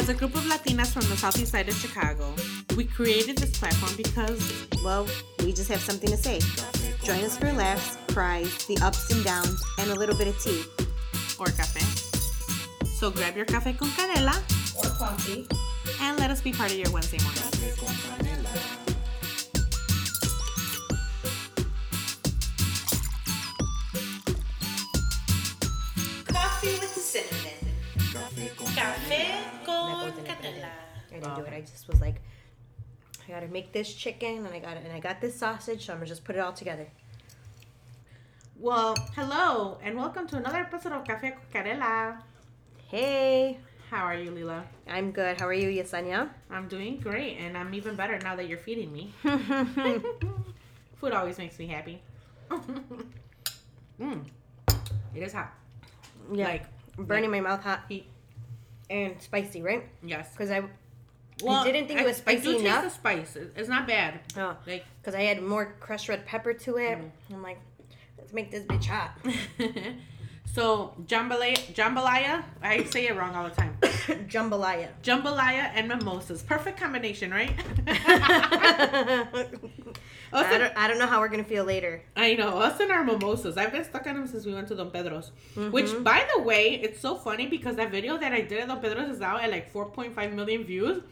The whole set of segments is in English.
As a group of Latinas from the southeast side of Chicago, we created this platform because Well, we just have something to say. Join us for laughs, cries, the ups and downs, and a little bit of tea. or café. So grab your café con canela Or coffee. and let us be part of your Wednesday morning. Didn't do it. I just was like, I gotta make this chicken, and I got it, and I got this sausage, so I'm gonna just put it all together. Well, hello and welcome to another episode of Café con Canela. Hey, How are you, Lila? I'm good. How are you, Yesenia? I'm doing great, and I'm even better now that you're feeding me. Food always makes me happy. mm. It is hot. yeah, Like, burning my mouth hot heat. and spicy, right? Yes. Because I, didn't think it was I, I spicy do enough. taste the spice. It's not bad. oh, Like, because I had more crushed red pepper to it. I'm like, let's make this bitch hot. so jambalaya, jambalaya. I say it wrong all the time. Jambalaya. Jambalaya and mimosas, perfect combination, right? Us I don't, I don't know how we're gonna feel later. I know us and our mimosas. I've been stuck on them since we went to Don Pedro's. Mm-hmm. Which, by the way, it's so funny because that video that I did at Don Pedro's is out at like 4.5 million views.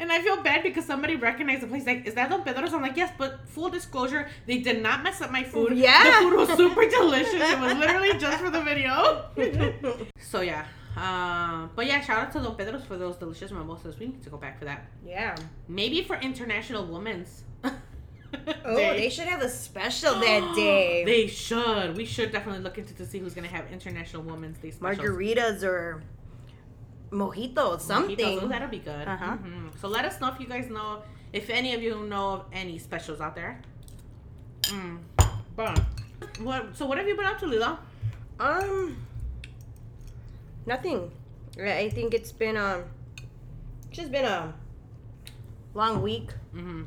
And I feel bad because somebody recognized the place. Like, is that Don Pedro's? I'm like, yes, but full disclosure, they did not mess up my food. Yeah. The food was super delicious. It was literally just for the video. so, yeah. Uh, but yeah, shout out to Don Pedro's for those delicious mimosas. We need to go back for that. Yeah. Maybe for International Women's. Oh, Day. they should have a special that day. They should. We should definitely look into to see who's gonna have International Women's Day specials. Margaritas or mojitos, something. Mojitos. Ooh, that'll be good. Uh-huh. Mhm. So let us know if you guys know, if any of you know of any specials out there. Mm. But what? So what have you been up to, Lila? Um, nothing. I think it's been um, just been a long week. Mm-hmm.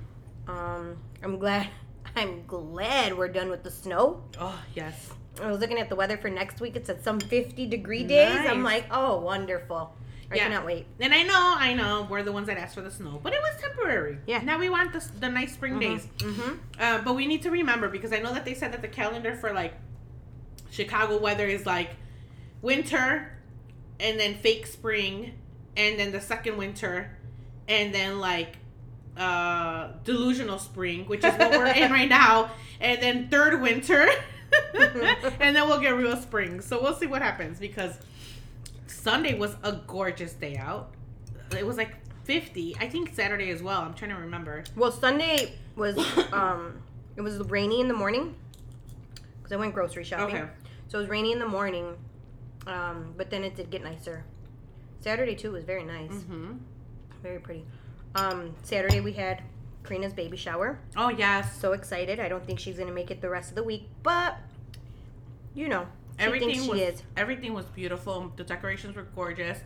Um, I'm glad. I'm glad we're done with the snow. Oh yes. I was looking at the weather for next week. It said some 50 degree days. I'm like, oh, wonderful. I Yeah. cannot wait. And I know, I know, we're the ones that asked for the snow, but it was temporary. Yeah. Now we want the, the nice spring days. Mm-hmm. Uh, but we need to remember because I know that they said that the calendar for like Chicago weather is like winter and then fake spring and then the second winter and then like uh delusional spring which is what we're in right now and then third winter and then we'll get real spring so we'll see what happens because sunday was a gorgeous day out it was like 50 i think saturday as well i'm trying to remember Well, Sunday was um, it was rainy in the morning because I went grocery shopping. okay So it was rainy in the morning, um, but then it did get nicer. Saturday too was very nice, Mm-hmm. very pretty. Um, Saturday we had Karina's baby shower. oh yes So excited! I don't think she's gonna make it the rest of the week, but you know, everything was is. everything was beautiful. The decorations were gorgeous.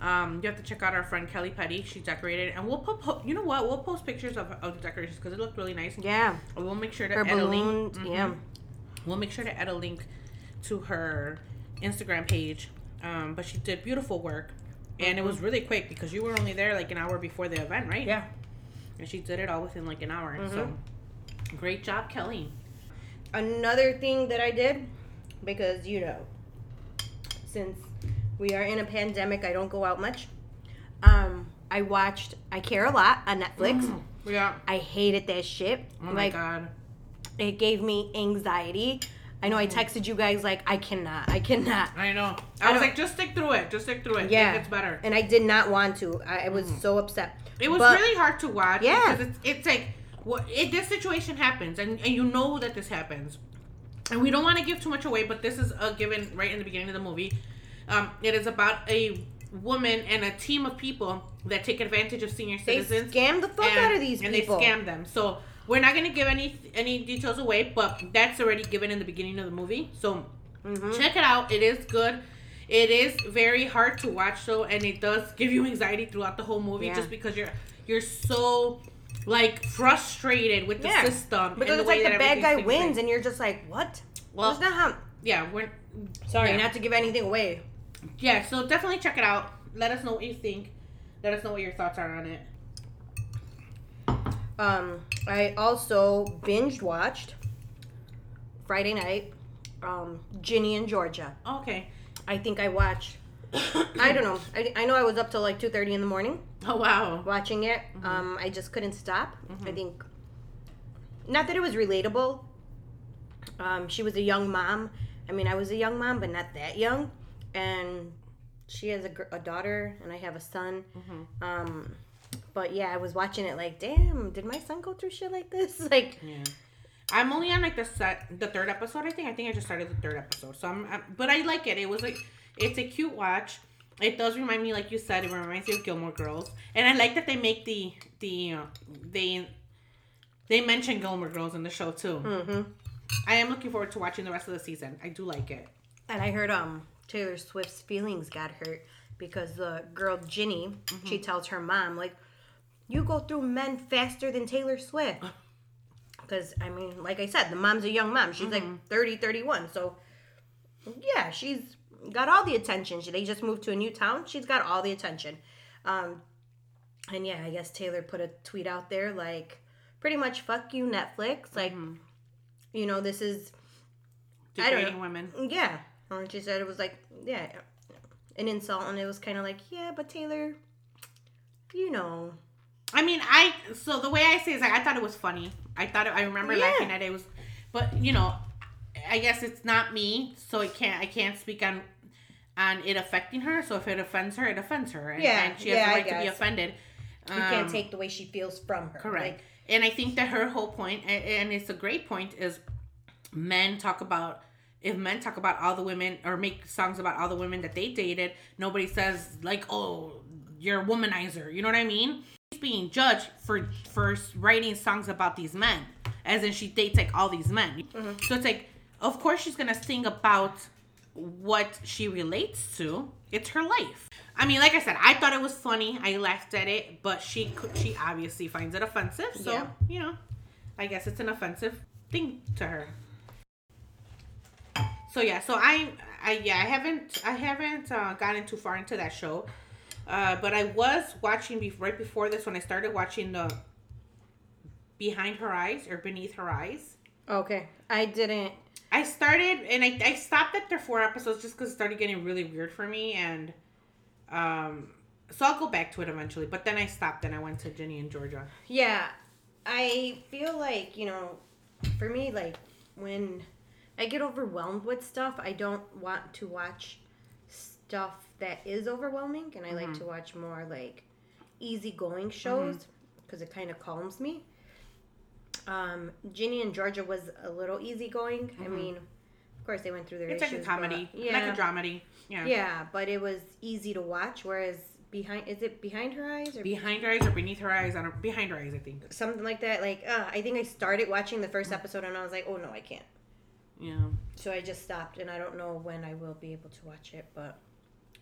Um, you have to check out our friend Kelly Petty. She decorated, and we'll put. Po- you know what? We'll post pictures of, of the decorations because it looked really nice. Yeah, And We'll make sure to her add a link. Mhm. Yeah, We'll make sure to add a link to her Instagram page. Um, but she did beautiful work, and it was really quick because you were only there like an hour before the event, right? Mm-hmm. yeah. And she did it all within like an hour. So, Mm-hmm. great job, Kelly. Another thing that I did, because you know, since we are in a pandemic, I don't go out much. Um, I watched I Care a Lot on Netflix. Yeah. I hated that shit. Oh my like god. it gave me anxiety. I know I texted you guys like I cannot, I cannot, I know. I I, was like, just stick through it. Just stick through it. Yeah. It gets better. and I did not want to. I, I was so upset. It was But- really hard to watch. Yeah. Because it's, it's like, what it, this situation happens, and, and you know that this happens. And we don't want to give too much away, but this is a given right in the beginning of the movie. Um, it is about a woman and a team of people that take advantage of senior They citizens. scammed the fuck and, out of these and people. And they scam them. So we're not gonna give any any details away, but that's already given in the beginning of the movie. So Mhm. check it out. It is good. It is very hard to watch though, and it does give you anxiety throughout the whole movie, Yeah. just because you're you're so like frustrated with the Yeah. system. Because it's like the bad guy wins, and you're just like, what? Well, That's not how. yeah, we're Sorry, yeah. not to give anything away. yeah. So definitely check it out. Let us know what you think. let us know what your thoughts are on it. Um, I also binge watched Friday night, um, Ginny and Georgia. Okay. I think I watched. I don't know. I, I know I was up till like two thirty in the morning Oh wow. watching it. Mm-hmm. Um, I just couldn't stop. I think, not that it was relatable. Um, she was a young mom. I mean, I was a young mom, but not that young. And she has a, a daughter, and I have a son. Mm-hmm. Um, but yeah, I was watching it like, damn, did my son go through shit like this? Like, Yeah. I'm only on like the set, the third episode. I think. I think I just started the third episode. So I'm, I'm but I like it. It was like, it's a cute watch. It does remind me, like you said, it reminds me of Gilmore Girls, and I like that they make the the uh, they they mention Gilmore Girls in the show too. hmm I am looking forward to watching the rest of the season. I do like it. and I heard um Taylor Swift's feelings got hurt because the girl Ginny, she tells her mom like, "You go through men faster than Taylor Swift." Because I mean, like I said, the mom's a young mom. She's like 30, 31. So yeah, she's got all the attention. She, they just moved to a new town. She's got all the attention. Um, and yeah, I guess Taylor put a tweet out there like, pretty much fuck you, Netflix. Like, you know, this is I don't Degrading know. women. yeah. And she said it was like, yeah, an insult. And it was kind of like, yeah, but Taylor, you know. I mean, I so the way I say is like I thought it was funny. I thought it, I remember Yeah. laughing at it. it was, but you know, I guess it's not me, so it can't I can't speak on on it affecting her. So if it offends her, it offends her, and, Yeah, and she has yeah, the right to be offended. You can't Um, take the way she feels from her. correct. Like, and I think that her whole point, and, and it's a great point, is men talk about if men talk about all the women or make songs about all the women that they dated, nobody says like, "Oh, you're a womanizer." You know what I mean? She's being judged for for writing songs about these men, as in she dates like all these men. So it's like, of course she's gonna sing about what she relates to. It's her life. I mean, like I said, I thought it was funny. I laughed at it, but she she obviously finds it offensive. So Yeah. you know, I guess it's an offensive thing to her. So yeah, so I, I yeah, I haven't I haven't uh, gotten too far into that show, uh, but I was watching be- right before this when I started watching the Behind Her Eyes or Beneath Her Eyes. okay. I didn't. I started and I, I stopped after four episodes just because it started getting really weird for me and um so I'll go back to it eventually. But then I stopped and I went to Ginny and Georgia. Yeah. I feel like, you know, for me, like, when I get overwhelmed with stuff, I don't want to watch stuff that is overwhelming. And I like to watch more, like, easygoing shows because it kind of calms me. Um, Ginny and Georgia was a little easygoing. I mean, of course, they went through their It's like issues. a comedy, but- yeah, like a dramedy. Yeah. yeah, but it was easy to watch. Whereas behind, is it behind her eyes or Behind her eyes or beneath her eyes? I don't. Behind her eyes, I think. something like that? Like, uh, I think I started watching the first episode and I was like, oh no, I can't. Yeah. So I just stopped, and I don't know when I will be able to watch it, but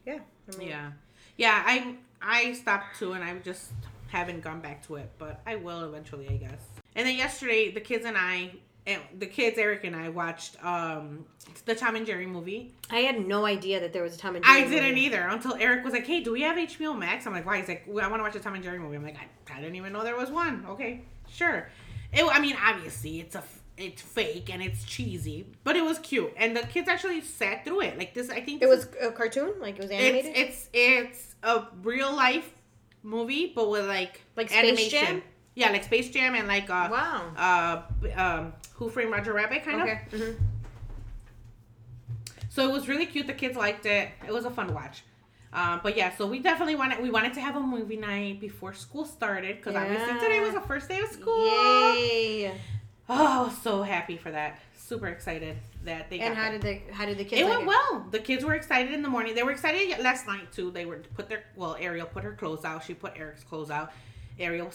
yeah, I mean, Yeah. Yeah. I I stopped too, and I just haven't gone back to it, but I will eventually, I guess. And then yesterday, the kids and I, and the kids Eric and I watched um the Tom and Jerry movie. I had no idea that there was a Tom and Jerry. Movie. I Jerry didn't either until Eric was like, "Hey, do we have HBO Max?" I'm like, "Why?" He's like, well, "I want to watch the Tom and Jerry movie." I'm like, "I, I didn't even know there was one." Okay, sure. It, I mean, obviously, it's a it's fake and it's cheesy, but it was cute, and the kids actually sat through it. Like this, I think It was a cartoon, like it was animated. it's it's a real life movie, but with like Like Space Jam? Yeah, like Space Jam and like uh wow. uh um Who Framed Roger Rabbit kind Okay. of. hmm So it was really cute. The kids liked it. It was a fun watch. Um, but yeah, so we definitely wanted we wanted to have a movie night before school started because obviously Yeah. today was the first day of school. Yay! Oh, so happy for that. Super excited that they. And got how that. did the how did the kids? It like went well. The kids were excited in the morning. They were excited last night too. They were put their well. Ariel put her clothes out. She put Eric's clothes out. Ariel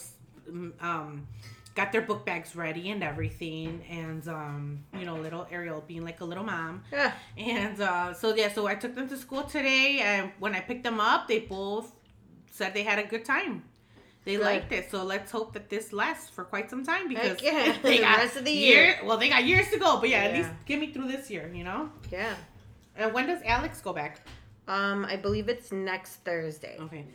um got their book bags ready and everything. And um you know little Ariel being like a little mom. Ah, And uh, so yeah, so I took them to school today. And when I picked them up, they both said they had a good time. They Good. liked it. So let's hope that this lasts for quite some time because Heck yeah. they The got rest of the year- year. Well, they got years to go, but yeah, at least get me through this year. You know. yeah. And when does Alex go back? Um, I believe it's next Thursday. Okay.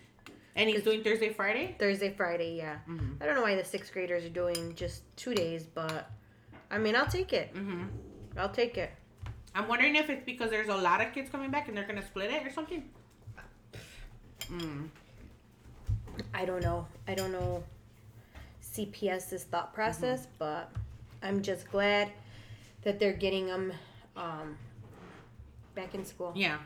And he's doing Thursday, Friday. Thursday, Friday, yeah. Mm-hmm. I don't know why the sixth graders are doing just two days, but I mean, I'll take it. Mm-hmm. I'll take it. I'm wondering if it's because there's a lot of kids coming back and they're gonna split it or something. Mm. I don't know. I don't know CPS's thought process, Mm-hmm. but I'm just glad that they're getting them um, back in school. Yeah,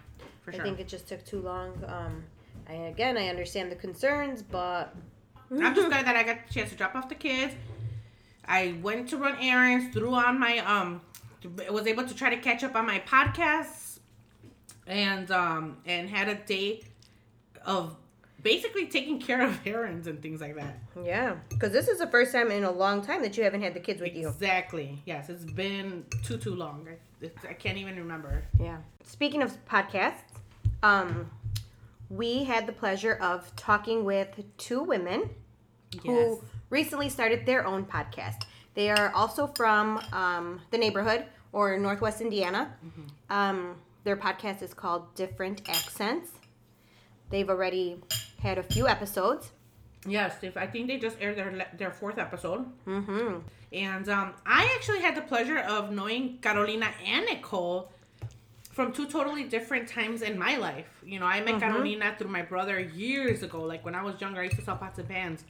for sure. I think it just took too long. Um, I, again, I understand the concerns, but I'm just glad that I got the chance to drop off the kids. I went to run errands, threw on my um, was able to try to catch up on my podcasts, and um, and had a day of basically taking care of errands and things like that. yeah, because this is the first time in a long time that you haven't had the kids with you. Exactly. Yes, it's been too too long. I, it's, I can't even remember. Yeah. Speaking of podcasts, um, we had the pleasure of talking with two women Yes. who recently started their own podcast. They are also from um, the neighborhood or Northwest Indiana. Um, their podcast is called Different Accents. They've already had a few episodes. Yes, I think they just aired their their fourth episode, Mm-hmm. and um, I actually had the pleasure of knowing Carolina and Nicole from two totally different times in my life. You know, I met Carolina through my brother years ago. Like when I was younger, I used to sell pots and pans,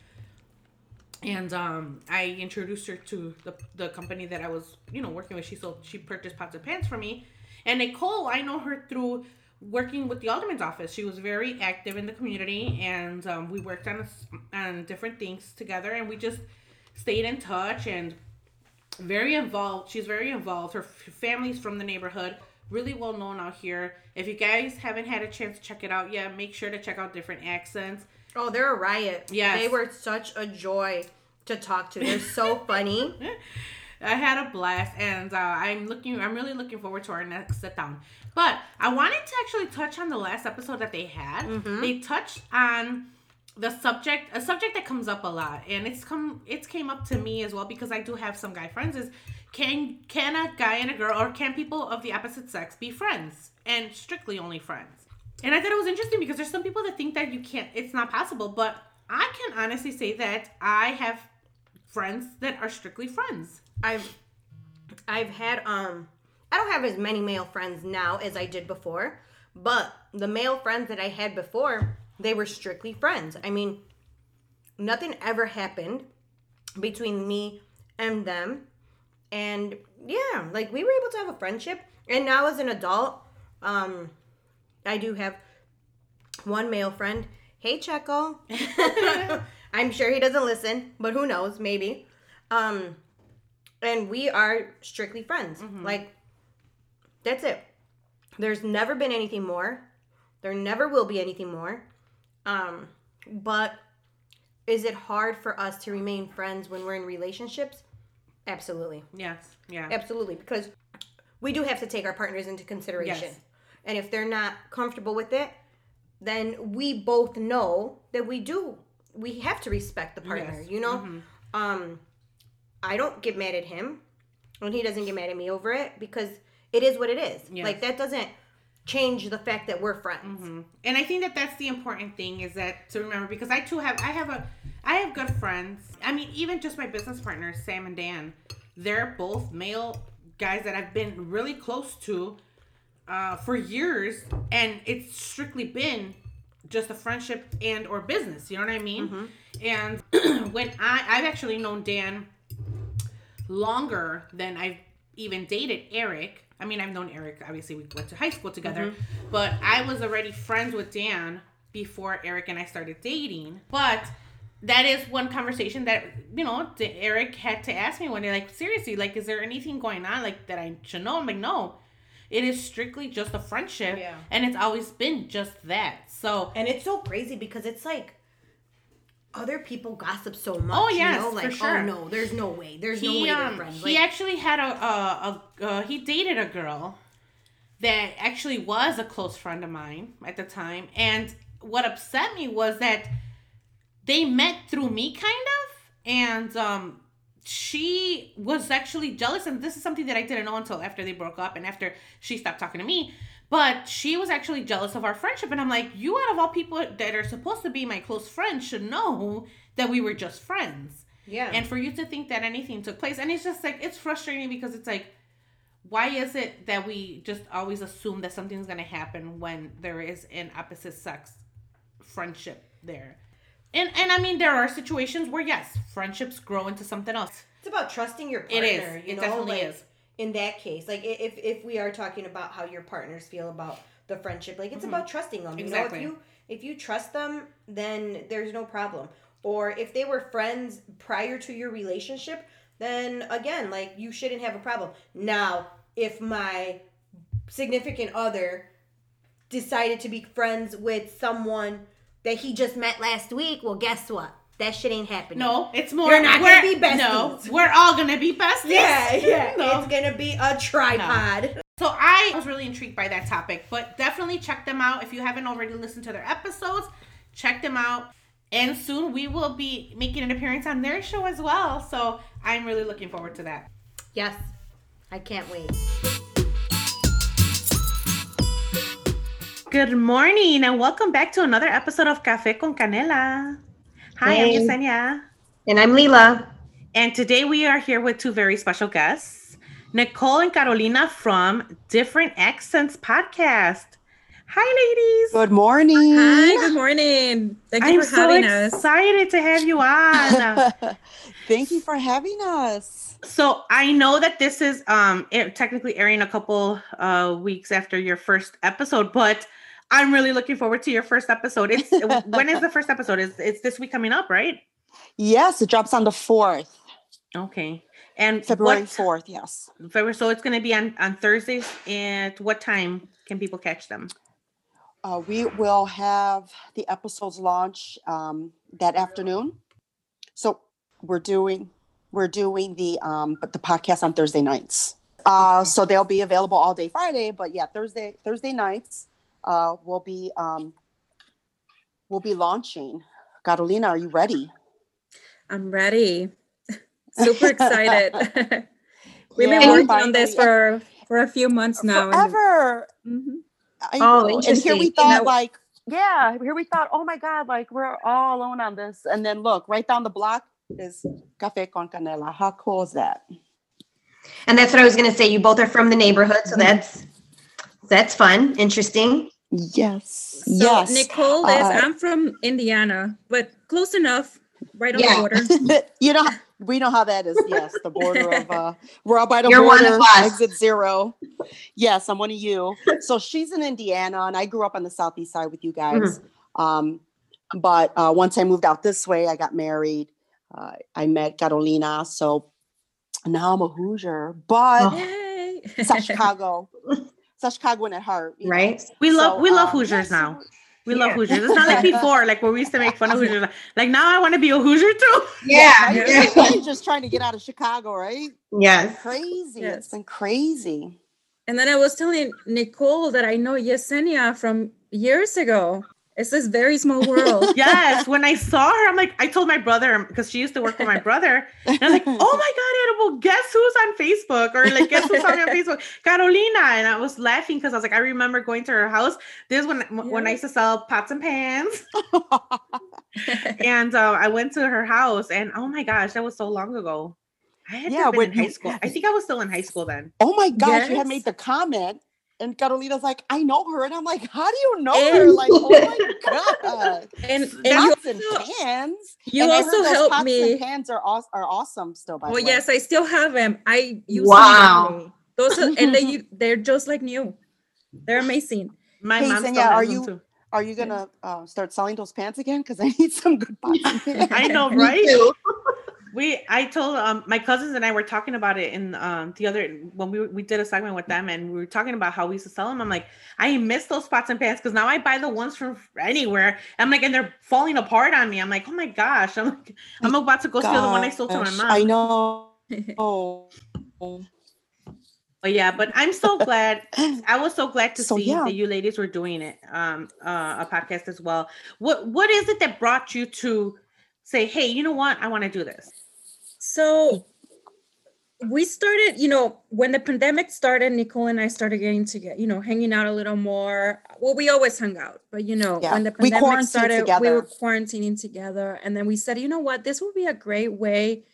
and um, I introduced her to the the company that I was you know working with. She sold she purchased pots and pans for me, and Nicole, I know her through working with the alderman's office. She was very active in the community, and um, we worked on on different things together, and we just stayed in touch and very involved. She's very involved. Her f- family's from the neighborhood, really well known out here. If you guys haven't had a chance to check it out yet, make sure to check out different accents. Oh, they're a riot. Yes. They were such a joy to talk to. They're so funny. I had a blast, and uh, I'm looking. I'm really looking forward to our next sit down. But I wanted to actually touch on the last episode that they had. They touched on the subject, a subject that comes up a lot, and it's come. It's came up to me as well because I do have some guy friends. Is can can a guy and a girl, or can people of the opposite sex be friends and strictly only friends? And I thought it was interesting because there's some people that think that you can't. It's not possible, but I can honestly say that I have friends that are strictly friends. I've I've had um I don't have as many male friends now as I did before, but the male friends that I had before, they were strictly friends. I mean, nothing ever happened between me and them. And yeah, like we were able to have a friendship. And now as an adult, um I do have one male friend. Hey Checo. I'm sure he doesn't listen, but who knows, maybe. Um and we are strictly friends. Like that's it. There's never been anything more. There never will be anything more. Um but is it hard for us to remain friends when we're in relationships? Absolutely. Yes. Yeah. Absolutely because we do have to take our partners into consideration. Yes. And if they're not comfortable with it, then we both know that we do we have to respect the partner, Yes. you know? Mhm. um i don't get mad at him and he doesn't get mad at me over it because it is what it is Yes. like that doesn't change the fact that we're friends Mhm. And I think that that's the important thing is that to remember because I too have I have a I have good friends. I mean, even just my business partners, Sam and Dan, they're both male guys that I've been really close to uh, for years, and it's strictly been just a friendship and or business. You know what I mean? And when I I've actually known Dan longer than I've even dated Eric. I mean, I've known Eric. Obviously, we went to high school together, mm-hmm. but I was already friends with Dan before Eric and I started dating. But that is one conversation that you know Eric had to ask me one day, like seriously, like is there anything going on like that I should know? I'm like, no, it is strictly just a friendship, Yeah. and it's always been just that. So and it's so crazy because it's like other people gossip so much Oh, you yes, know? for like sure. oh no there's no way there's no way um friends he actually had a a, a uh, he dated a girl that actually was a close friend of mine at the time and what upset me was that they met through me kind of and um she was actually jealous and this is something that I didn't know until after they broke up and after she stopped talking to me But she was actually jealous of our friendship. And I'm like, you out of all people that are supposed to be my close friends should know that we were just friends. Yeah. And for you to think that anything took place. And it's just like, it's frustrating because it's like, why is it that we just always assume that something's going to happen when there is an opposite sex friendship there? And and I mean there are situations where yes, friendships grow into something else. It's about trusting your partner. It is. You It know, definitely like, is. In that case, like if if we are talking about how your partners feel about the friendship, like it's Mhm. about trusting them. Exactly. You know, if you if you trust them, then there's no problem. Or if they were friends prior to your relationship, then again, like you shouldn't have a problem. Now, if my significant other decided to be friends with someone that he just met last week, well, guess what? That shit ain't happening. No, it's more. You're not we're- gonna be besties. No, we're all gonna be besties. Yeah, yeah. No. It's gonna be a tripod. So I was really intrigued by that topic, but definitely check them out if you haven't already listened to their episodes. Check them out, and soon we will be making an appearance on their show as well. So I'm really looking forward to that. Yes. I can't wait. Good morning, and welcome back to another episode of Café con Canela. Hi, Hey. I'm Yesenia. And I'm Leela. And today we are here with two very special guests, Nicole and Carolina from Different Accents Podcast. Hi, ladies. Good morning. Hi, good morning. Thank you I'm for so having us. excited to have you on. Thank you for having us. so I know that this is um technically airing a couple uh weeks after your first episode, but I'm really looking forward to your first episode. It's when is the first episode? Is it's this week coming up, right? Yes, it drops on the 4th, Okay. And February 4th. Yes. February. So it's going to be on on Thursdays. At what time can people catch them? Uh, we will have the episodes launch um, that afternoon. So we're doing we're doing the um, but the podcast on Thursday nights. Uh, so they'll be available all day Friday, but yeah, Thursday Thursday nights uh, we'll be um, we'll be launching. Carolina, are you ready? I'm ready. Super excited. We've been Yeah, working on this for for a few months now. and- Forever. Mhm. I Oh, know. And here interesting. we You thought, know- like, yeah, here we thought, oh my God, like we're all alone on this. And then look, right down the block is Cafe con Canela. How cool is that? And that's what I was gonna say. You both are from the neighborhood, so Mhm. that's that's fun, interesting. Yes. So yes. Nicole is. Uh, I'm from Indiana, but close enough, right on Yeah. the border. you know, we know how that is. Yes, the border of uh we're all by the You're one of border, us. exit zero. Yes, I'm one of you. So she's in Indiana and I grew up on the southeast side with you guys. Um, but uh once I moved out this way, I got married. Uh, I met Carolina. So now I'm a Hoosier, but Oh. Yay! South Chicago. South Chicagoan at heart. you know. Right? We love So, we love um, Hoosiers yeah, so now. we're- We love Hoosiers. It's not like before, like where we used to make fun of Hoosiers. Like now, I want to be a Hoosier too. Yeah. now you're, just, now you're just trying to get out of Chicago, right? Yes. Crazy. Yes. It's been crazy. and then I was telling Nicole that I know Yesenia from years ago. It's this very small world. Yes, when I saw her, I'm like, I told my brother because she used to work with my brother, and I'm like, oh my god, Edible, guess who's on Facebook or like guess who's on Facebook, Carolina, and I was laughing because I was like, I remember going to her house. This is when when I used to sell pots and pans, and uh, I went to her house, and oh my gosh, that was so long ago. I had Yeah, yeah, been in high school. I think I was still in high school then. oh my gosh, you had made the comment. And Carolina's like, I know her. And I'm like, how do you know And- her? Like, oh my God. and and you Pots and also, pans. you And also those helped pots me. And pans are, aw- are awesome still, by Well, the way. Well, yes, I still have them. I use Wow. them. daily. Those are, and they you- they're just like new. They're amazing. My Hey, mom still Senya, are you- too. Are you going to uh, start selling those pants again? Because I need some good pots. I know, right? We I told um my cousins and I were talking about it in um the other when we we did a segment with them and we were talking about how we used to sell them. I'm like, I miss those pots and pans because now I buy the ones from anywhere. I'm like, and they're falling apart on me. I'm like, oh my gosh. I'm like, I'm about to go steal the one I sold to my mom. I know. Oh. But yeah, but I'm so glad. I was so glad to So, see yeah. that you ladies were doing it, um, uh, a podcast as well. What What is it that brought you to say, hey, you know what, I want to do this? So we started, you know, when the pandemic started, Nicole and I started getting together, you know, hanging out a little more. Well, we always hung out, but you know, Yeah, when the pandemic quarantined started, we were quarantining together. And then we said, you know what, this would be a great way,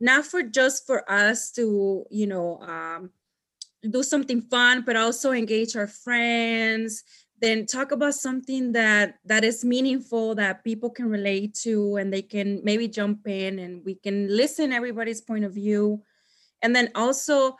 not for just for us to, you know, um, do something fun, but also engage our friends, then talk about something that that is meaningful that people can relate to and they can maybe jump in and we can listen everybody's point of view. And then also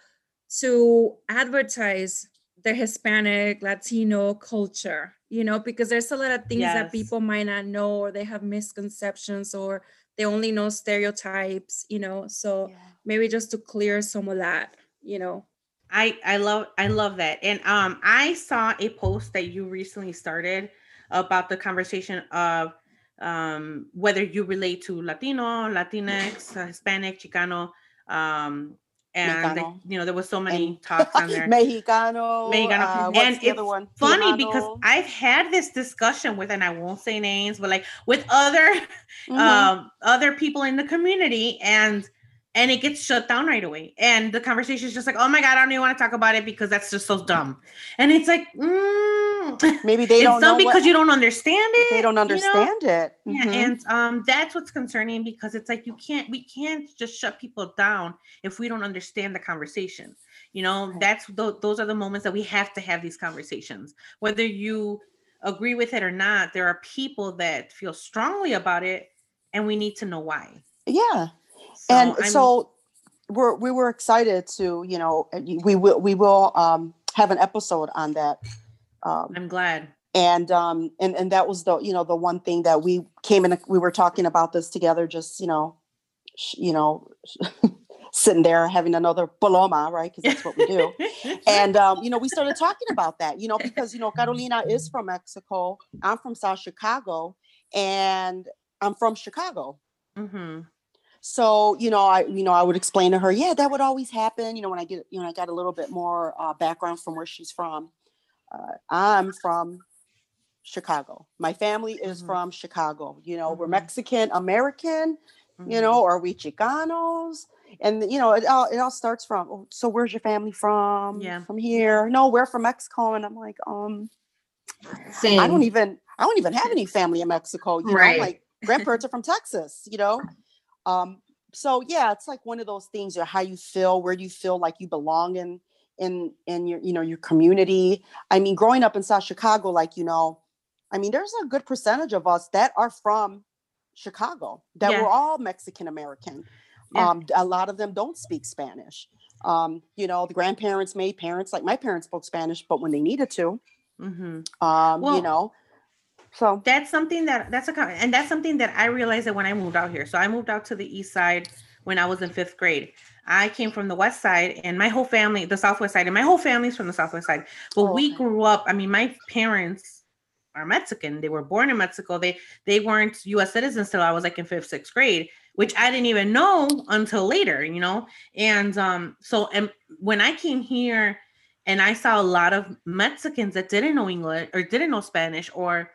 to advertise the hispanic latino culture you know because there's a lot of things that people might not know or they have misconceptions or they only know stereotypes you know so maybe just to clear some of that you know I I love I love that. And um I saw a post that you recently started about the conversation of um whether you relate to Latino, Latinx, uh, Hispanic, Chicano, um and Mexicano. you know there was so many And- talks on there. Mexicano. Mexicano. Uh, And the other it's one? Funny because I've had this discussion with, and I won't say names, but like with other Mhm. um other people in the community and and it gets shut down right away and the conversation is just like oh my god i don't even want to talk about it because that's just so dumb and it's like mm, Maybe they it's don't know because what, you don't understand it they don't you know? understand it. yeah Mhm. and um that's what's concerning because it's like you can't we can't just shut people down if we don't understand the conversation you know Right. that's th- those are the moments that we have to have these conversations whether you agree with it or not there are people that feel strongly about it and we need to know why yeah. So and I'm- so we're we were excited to you know we will we will um have an episode on that. Um i'm glad. and um and and that was the you know the one thing that we came in we were talking about this together just you know sh- you know sitting there having another paloma right? Because that's what we do. And um, you know we started talking about that you know because you know carolina is from mexico. I'm from south chicago and i'm from chicago. Hmm so you know i you know i would explain to her yeah that would always happen you know when i get you know i got a little bit more uh, background from where she's from uh, i'm from chicago my family is Mhm. from chicago you know we're Mhm. mexican american Mm-hmm. you know are we chicanos and you know it all it all starts from "Oh, so where's your family from Yeah. from here no we're from mexico and i'm like um Same. i don't even i don't even have any family in mexico you Right. know like grandparents are from texas you know um so yeah it's like one of those things know, how you feel where you feel like you belong in in in your you know your community? I mean growing up in south chicago like you know i mean there's a good percentage of us that are from chicago that Yeah. we're all mexican american. Yeah. um a lot of them don't speak spanish. Um you know the grandparents made parents like my parents spoke spanish but when they needed to. Hmm um Well- you know so that's something that that's a and that's something that I realized that when I moved out here. So I moved out to the east side when I was in fifth grade. I came from the west side, and my whole family, the southwest side, and my whole family's from the southwest side. But Oh, we okay. grew up. I mean, my parents are Mexican. They were born in Mexico. They they weren't U.S. citizens till I was like in fifth, sixth grade, which I didn't even know until later. You know, and um, so and when I came here. And I saw a lot of Mexicans that didn't know English or didn't know Spanish or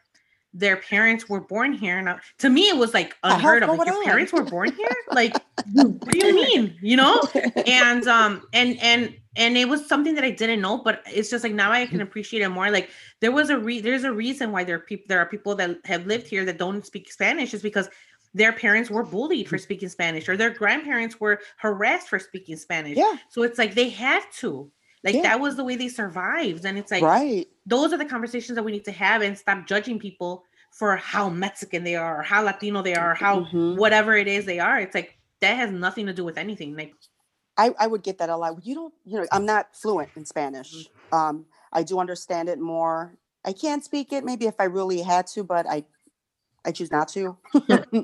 their parents were born here. Now, to me, it was like hell's unheard of. Like your on? parents were born here. Like, what do you mean? You know? And um, and and and it was something that I didn't know, but it's just like now I can appreciate it more. Like there was a re- there's a reason why there are people there are people that have lived here that don't speak Spanish is because their parents were bullied for speaking Spanish or their grandparents were harassed for speaking Spanish. yeah So it's like they had to. Like Yeah. that was the way they survived. And it's like right those are the conversations that we need to have and stop judging people for how Mexican they are, or how Latino they are, or how Mhm. whatever it is they are. It's like that has nothing to do with anything. Like, I, I would get that a lot. You don't, you know, I'm not fluent in Spanish. Mm-hmm. Um, I do understand it more. I can't speak it maybe if I really had to, but I, I choose not to. Me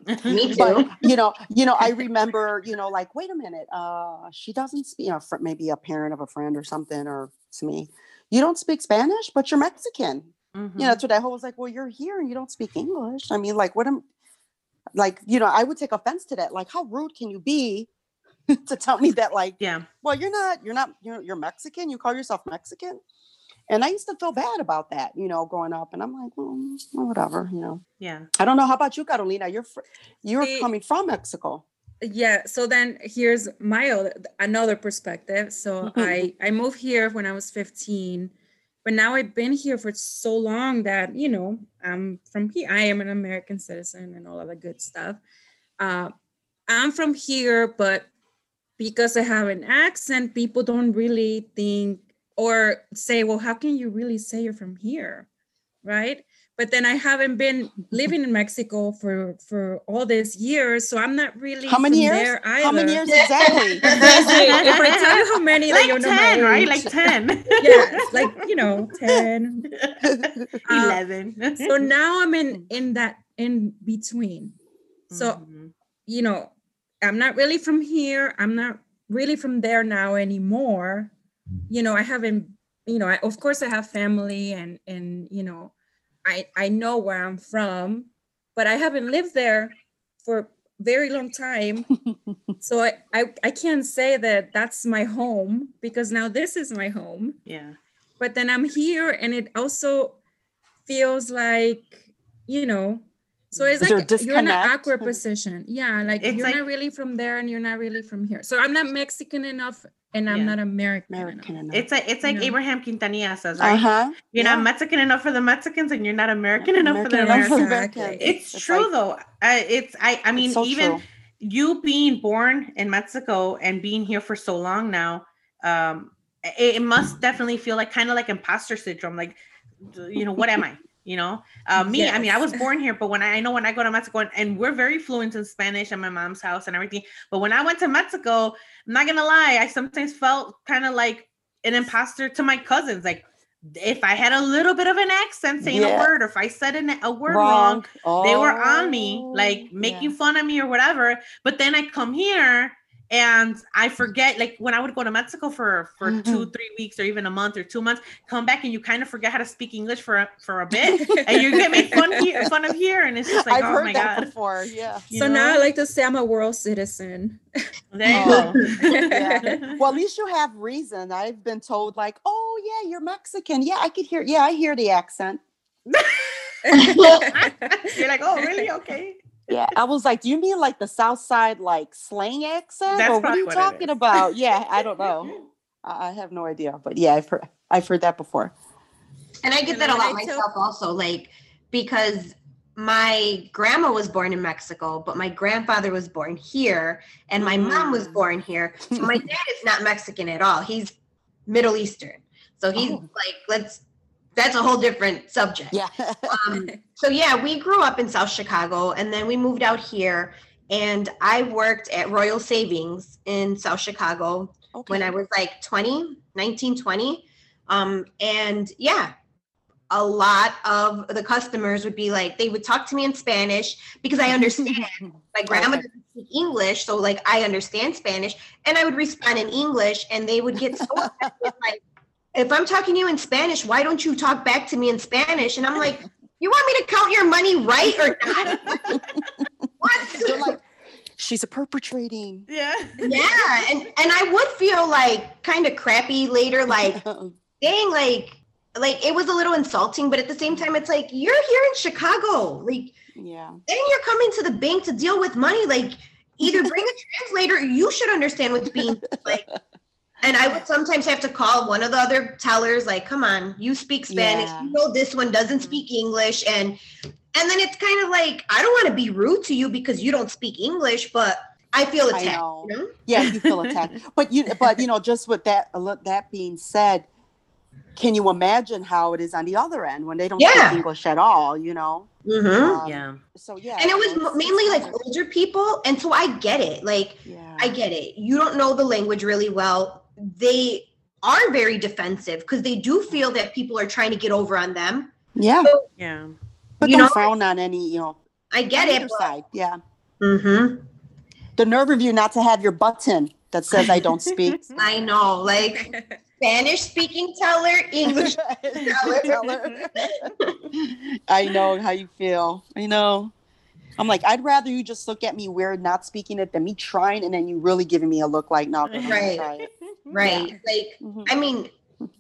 too. but you know, you know, I remember, you know, like, wait a minute, uh, she doesn't speak. You know, fr- maybe a parent of a friend or something, or to me, you don't speak Spanish, but you're Mexican. mhm. You know, that's what I was like. Well, you're here and you don't speak English. I mean, like, what am, like, you know, I would take offense to that. Like, how rude can you be to tell me that, like, yeah, well, you're not, you're not, you're, you're Mexican. You call yourself Mexican. And I used to feel bad about that, you know, growing up. And I'm like, well, well, whatever, you know. yeah. I don't know. How about you, Carolina? You're fr- you're See- coming from Mexico. yeah so then here's my other another perspective so i i moved here when i was 15 but now i've been here for so long that you know i'm from here i am an american citizen and all of the good stuff uh, i'm from here but because i have an accent people don't really think or say well how can you really say you're from here right but then I haven't been living in Mexico for for all these years, so I'm not really How many from years? there either. How many years exactly? if I tell you how many, then like you'll know my 10, right? Like 10. yeah, like you know, ten. 11. So now I'm in in that in between. So Mhm. you know, I'm not really from here. I'm not really from there now anymore. You know, I haven't. You know, I, of course I have family and and you know, I I know where I'm from, but I haven't lived there for very long time. so I, I I can't say that that's my home because now this is my home. yeah. But then I'm here and it also feels like, you know, so it's Is like you're in an awkward position. Yeah, like It's you're like- not really from there and you're not really from here. So I'm not Mexican enough and I'm Yeah. not American. American enough. enough. It's like it's like No. Abraham Quintanilla says, right? Uh huh. You're yeah. not Mexican enough for the Mexicans, and you're not American enough for the American enough for Americans. the Exactly. Americans. It's, true like- though. Uh, it's I. I mean, so even true. you being born in Mexico and being here for so long now, um, it, it must definitely feel like kind of like imposter syndrome. Like, you know, what am I? You know, uh, me. I mean, I was born here, but when I, I know when I go to Mexico and, and we're very fluent in Spanish at my mom's house and everything. But when I went to Mexico, I'm not gonna lie, I sometimes felt kind of like an imposter to my cousins. Like, if I had a little bit of an accent saying a word, or if I said an, a word wrong, wrong. they were on me like Oh, making yeah. fun of me or whatever but then i come here and i forget like when i would go to mexico for for Mm-hmm. two three weeks or even a month or two months come back and you kind of forget how to speak english for a, for a bit and you get made fun here fun of here and it's just like I've oh heard my that god before. Yeah. you so now I know? like to say I'm a world citizen. there you Oh. go Yeah. Well, at least you have reason. I've been told like, "Oh yeah, you're Mexican. Yeah, I could hear. Yeah, I hear the accent." you're like oh really okay Yeah, I was like, "Do you mean like the South Side like slang accent, That's or what are you what talking about?" Yeah, I don't know. I I have no idea, but yeah, I've heard I've heard that before. And I get that a lot I tell- myself also, like because my grandma was born in Mexico, but my grandfather was born here, and my mom was Mm. born here. So my dad is not Mexican at all. He's Middle Eastern. So he's Oh. like, let's that's a whole different subject. Yeah. Um, so yeah, we grew up in South Chicago and then we moved out here and I worked at Royal Savings in South Chicago okay. when I was like 20, 19, 20. Um, and yeah, a lot of the customers would be like, they would talk to me in Spanish because I understand. My grandma doesn't speak English, so like I understand Spanish, and I would respond in English, and they would get so offended, like, if I'm talking to you in Spanish, why don't you talk back to me in Spanish? And I'm like, you want me to count your money right or not? what? They're like, she's a perpetrating. yeah yeah, and and I would feel like kind of crappy later, like uh-huh. dang, like like it was a little insulting, but at the same time, it's like you're here in Chicago, like yeah. then you're coming to the bank to deal with money. Like, either bring a translator, or you should understand what's being like. And I would sometimes have to call one of the other tellers, like, "Come on, you speak Spanish. Yeah. You know this one doesn't speak English." And and then it's kind of like I don't want to be rude to you because you don't speak English, but I feel I attacked. know. You know? Yeah, you feel attacked. but you but you know, just with that that being said, can you imagine how it is on the other end when they don't Yeah. speak English at all, you know? Mm-hmm. Um, yeah So yeah. and it was it's- mainly it's like older people, and so I get it. Like yeah. I get it. You don't know the language really well. They are very defensive because they do feel that people are trying to get over on them. yeah. yeah But you don't know- frown on any, you know, I get on it. either side. Yeah. Mm-hmm. The nerve of you not to have your button that says I don't speak. I know, like Spanish speaking teller, English. Teller. I know how you feel. I know. I'm like, I'd rather you just look at me weird, not speaking it, than me trying, and then you really giving me a look like, no, I'm gonna Right. try it. right? Like, Mhm. I mean,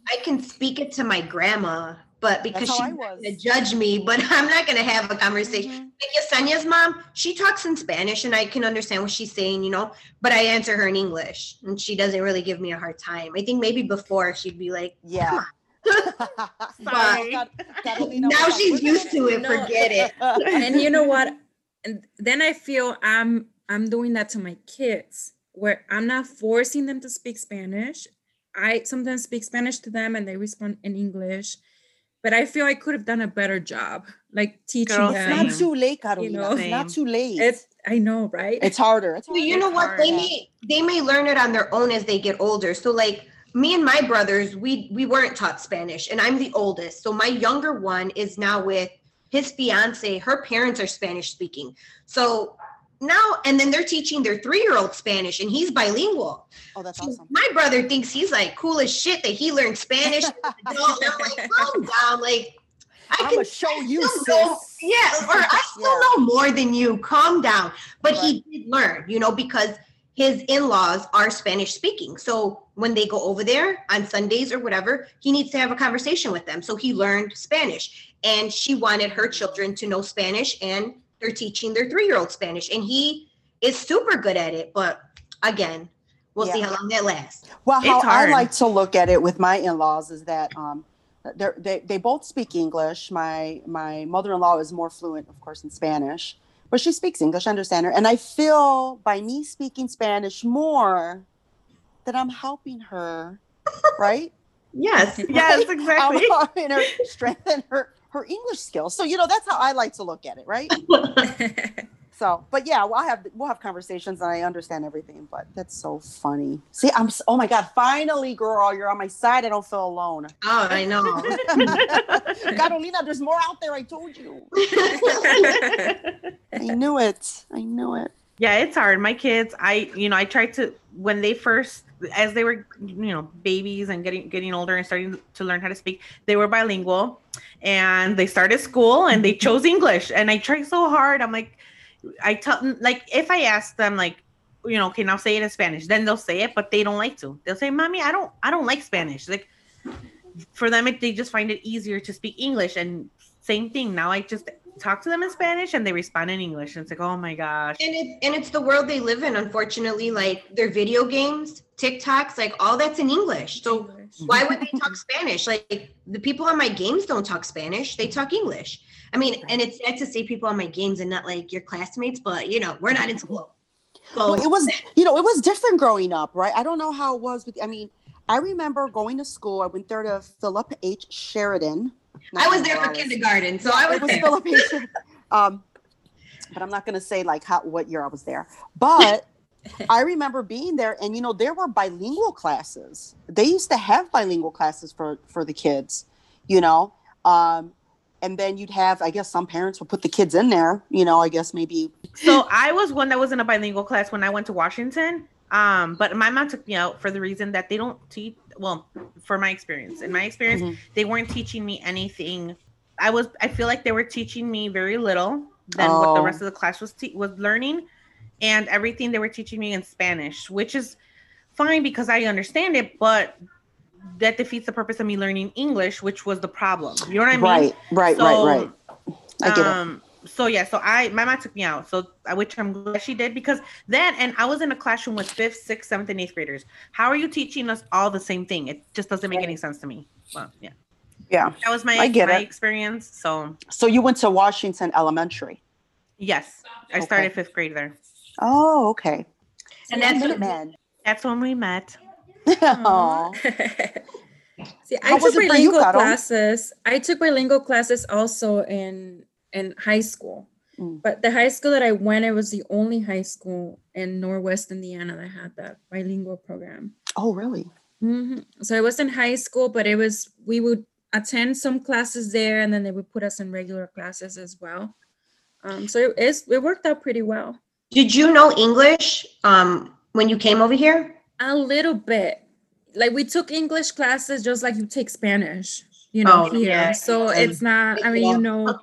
I can speak it to my grandma, but because That's she's how I not was. gonna judge me, but I'm not gonna have a conversation. Mhm. Like Yesenia's mom, she talks in Spanish and I can understand what she's saying, you know, but I answer her in English and she doesn't really give me a hard time. I think maybe before she'd be like, Yeah. Sorry. God- Catalina now she's "We're used to it, No. forget it. and you know what and then i feel i'm i'm doing that to my kids where i'm not forcing them to speak spanish i sometimes speak spanish to them and they respond in english but i feel i could have done a better job like teaching Girl, It's not too late, Carolina. know? it's not too late. it's i know right It's harder. It's Well, you know It's what? They may they may learn it on their own as they get older. So like me and my brothers, we we weren't taught Spanish, and I'm the oldest. So my younger one is now with his fiance. Her parents are Spanish speaking. So now and then they're teaching their three year old Spanish, and he's bilingual. oh, that's So awesome. my brother thinks he's like cool as shit that he learned Spanish. adult. I'm like, calm down, like. I I'm can show you, know- sis. yeah, or I still Yeah. know more than you. Calm down. But he did learn, you know, because his in-laws are Spanish speaking. So when they go over there on Sundays or whatever, he needs to have a conversation with them. So he learned Spanish. And she wanted her children to know Spanish and they're teaching their three-year-old Spanish. And he is super good at it. But again, we'll see how long that lasts. Well, how It's I like to look at it with my in-laws is that um, they're, they they both speak English. My my mother-in-law is more fluent, of course, in Spanish, but she speaks English. I understand her, and I feel by me speaking Spanish more that I'm helping her, right? Yes. Yes, exactly. I'm exactly. helping her strengthen her her English skills. So you know that's how I like to look at it, right? So, but yeah, we'll have we'll have conversations, and I understand everything. But that's so funny. See, I'm oh my god, finally, girl, you're on my side. I don't feel alone. Oh, I know. Carolina, there's more out there. I told you. I knew it. I knew it. Yeah, it's hard. My kids, I you know, I tried to when they first as they were, you know, babies and getting getting older and starting to learn how to speak, they were bilingual and they started school and they mm-hmm. chose English. And I tried so hard. I'm like I tell like if I ask them like you know, okay, now say it in Spanish, then they'll say it, but they don't like to. They'll say, "Mommy, I don't, I don't like Spanish." Like, for them, it, they just find it easier to speak English. And same thing. Now I just talk to them in Spanish, and they respond in English. And it's like, oh my gosh. And it and it's the world they live in, unfortunately. Like their video games, TikToks, like all that's in English. So why would they talk Spanish? Like the people on my games don't talk Spanish; they talk English. I mean, and it's sad to say people on my games and not like your classmates, but you know, we're not in school. So Well, it was, you know, it was different growing up, right? I don't know how it was with. I mean, I remember going to school. I went there to Philip H. Sheridan. I was there for kindergarten, so I was it was there. Philip H. Um, but I'm not going to say like how what year I was there. But I remember being there, and you know, there were bilingual classes. They used to have bilingual classes for for the kids, you know. Um, and then you'd have, I guess, some parents would put the kids in there. You know, I guess maybe so I was one that was in a bilingual class when I went to Washington. Um, but my mom took me out for the reason that they don't teach. Well, for my experience, in my experience, Mhm. they weren't teaching me anything. I was. I feel like they were teaching me very little than what the Oh. rest of the class was te- was learning, and everything they were teaching me in Spanish, which is fine because I understand it, but that defeats the purpose of me learning English, which was the problem. You know what I mean? right, right, So, right, right. I get it. um, So yeah, so I my mom took me out. So I which I'm glad she did because then and I was in a classroom with fifth, sixth, seventh, and eighth graders. How are you teaching us all the same thing? It just doesn't make any sense to me. Well, yeah, Yeah. that was my I get my it. experience. So So you went to Washington Elementary. yes, I Okay. started fifth grade there. Oh, okay. And that's what- Minutemen. That's when we met. Aw. See, I How was took it you, bilingual classes. I took bilingual classes also in in high school. Mm. But the high school that I went, it was the only high school in Northwest Indiana that had that bilingual program. Oh, really? hmm So it was in high school, but it was we would attend some classes there, and then they would put us in regular classes as well. Um, so it is it worked out pretty well. Did you know English um, when you came over here? A little bit, like we took English classes just like you take Spanish, you know, Oh, here. yeah. So it's not. I mean, you know,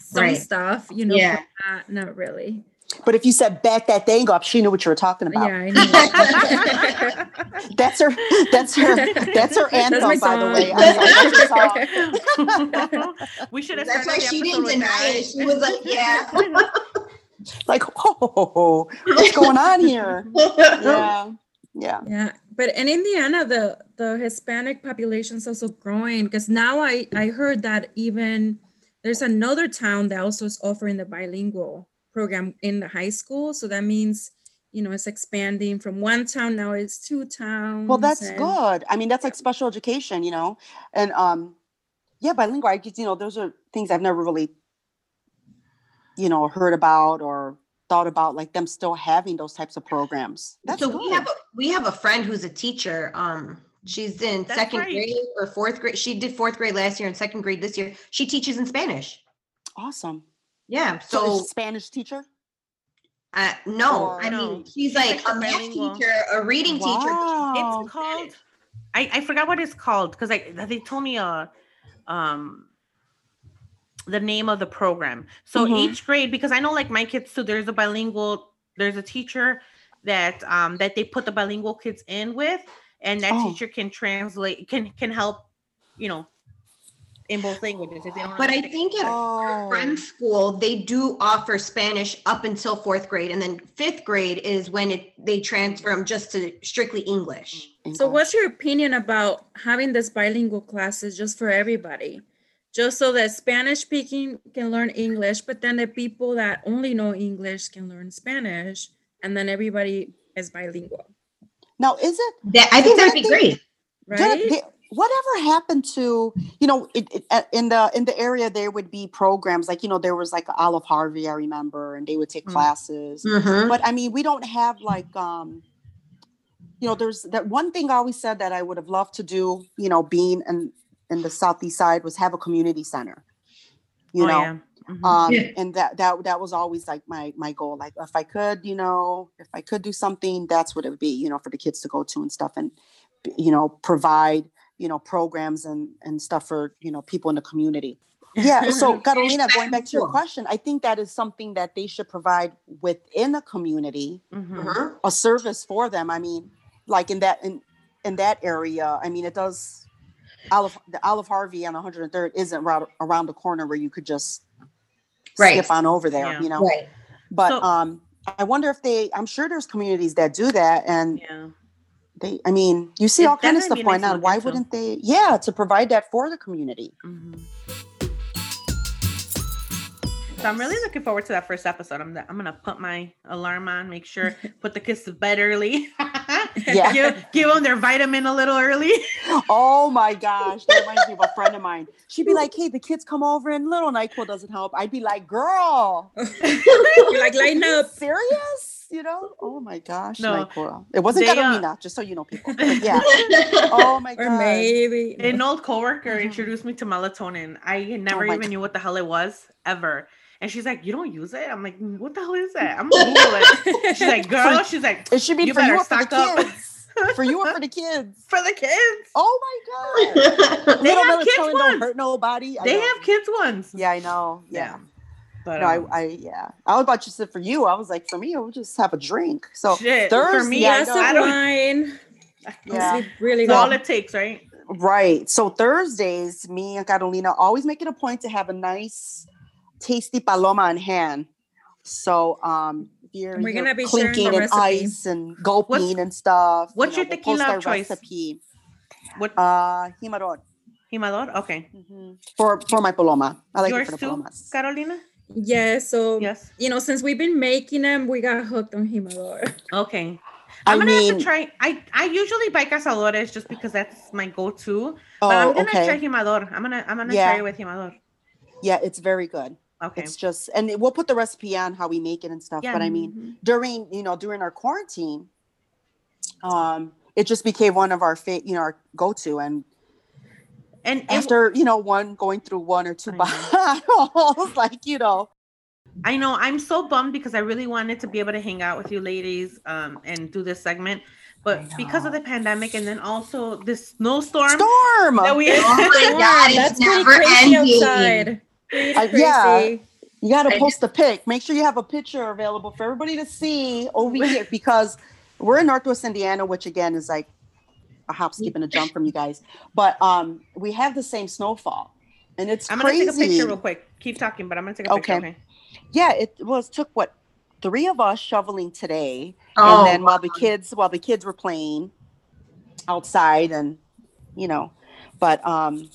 some Right. stuff, you know, Yeah. but not, not really. But if you said back that thing up, she knew what you were talking about. Yeah, I knew. That's her. That's her. That's her anthem, my by the way. I was like, that's her song. we should have. That's why she didn't deny that. it. She was like, yeah. Like, oh, what's going on here? Yeah, yeah. yeah, but in Indiana, the the Hispanic population is also growing because now I I heard that even there's another town that also is offering the bilingual program in the high school. So that means you know it's expanding from one town now it's two towns. Well, that's and- good. I mean, that's like special education, you know, and um, yeah, bilingual. I just, you know, those are things I've never really, you know, heard about or thought about, like them still having those types of programs. That's so good. we have a we have a friend who's a teacher. Um, she's in That's second right. grade or fourth grade. She did fourth grade last year and second grade this year. She teaches in Spanish. awesome. Yeah. So, So, is she Spanish teacher. uh, no, Or- I mean she's She's like a a math teacher, a reading teacher. It's called. I, I forgot what it's called because I they told me uh um the name of the program. So Mhm. each grade because I know like my kids too. There's a bilingual. There's a teacher that um that they put the bilingual kids in with, and that Oh. teacher can translate can can help you know in both languages if they don't. But I think at Oh. friend school they do offer Spanish up until fourth grade, and then fifth grade is when it they transfer them just to strictly English. Mm-hmm. So, what's your opinion about having this bilingual classes just for everybody? Just so that Spanish speaking can learn English, but then the people that only know English can learn Spanish, and then everybody is bilingual, now? Is it That I think that'd be great. Right? it- did- whatever happened to you know it, it, uh, in the in the area there would be programs like you know there was like olive harvey i remember and they would take Mm. classes Mhm. but i mean we don't have like um you know there's that one thing i always said that i would have loved to do you know being in in the southeast side was have a community center you Oh, know yeah. Mhm. um Yeah. and that that that was always like my my goal like if i could you know if i could do something that's what it would be you know for the kids to go to and stuff and you know provide you know programs and and stuff for you know people in the community yeah so carolina going back to your question i think that is something that they should provide within a community Mhm. Mhm. a service for them i mean like in that in in that area i mean it does olive the olive harvey on 103rd isn't right around the corner where you could just Right. skip on over there Yeah. you know Right. but So- um i wonder if they i'm sure there's communities that do that and Yeah. they i mean you see It all kind of stuff be nice going on why wouldn't they yeah to provide that for the community Mhm. So I'm really looking forward to that first episode. I'm I'm gonna put my alarm on, make sure put the kids to bed early. Yeah. give, give them their vitamin a little early. oh my gosh that reminds me of a friend of mine she'd be like hey the kids come over and little nyquil doesn't help i'd be like girl You're like line up. serious you know oh my gosh No. NyQuil. it wasn't They, uh, Carolina, just so you know people but yeah oh my Or god maybe An old coworker Mhm. introduced me to melatonin. I never my even God. knew what the hell it was ever. And she's like, "You don't use it?" I'm like, "What the hell is that?" I'm gonna Google it. She's like, "Girl," she's like, it should be You for you better for stock up. for you or for the kids "For the kids." oh my god They Little have kids ones. don't hurt nobody I They know. have kids ones. yeah i know yeah, Yeah. But no I, um, I yeah i was about to say for you i was like for me i would just have a drink so shit. For Thursday, me, yeah, I glass. I of don't. wine. Yeah. Really It's all it takes, right? Right. So Thursdays, me and Carolina always make it a point to have a nice, tasty paloma on hand. So um, you're, we're you're gonna be clinking and ice and gulping What's- and stuff. what's your we'll tequila post our choice? Recipe. What Uh, Jimador. Jimador? Okay. For for my paloma. I like Yours it for the too, palomas. Carolina? Yeah, so Yes. you know, since we've been making them, we got hooked on Jimador. Okay. I I'm gonna have to try. I I usually buy cazadores just because that's my go-to. Oh, But I'm gonna okay. try Jimador. I'm gonna I'm gonna Yeah. try it with Jimador. yeah, it's very good. Okay. It's just, and we'll put the recipe on how we make it and stuff. Yeah. But I mean, Mhm. during you know during our quarantine um it just became one of our fa- you know our go-to and and it- after you know one going through one or two I bottles like you know I know I'm so bummed because I really wanted to be able to hang out with you ladies um and do this segment, but because of the pandemic and then also this snowstorm storm that we Oh my God, it's that's pretty never crazy ending. outside. Pretty I- yeah. You got to post a pic. Make sure you have a picture available for everybody to see over here because we're in Northwest Indiana, which again is like a hop, skip, and a jump from you guys. But um, we have the same snowfall, and it's I'm gonna take a picture real quick. Keep talking, but I'm gonna take a picture. Okay. Okay. Yeah, it was took what three of us shoveling today, Oh, and then while the kids while the kids were playing outside, and you know, but um,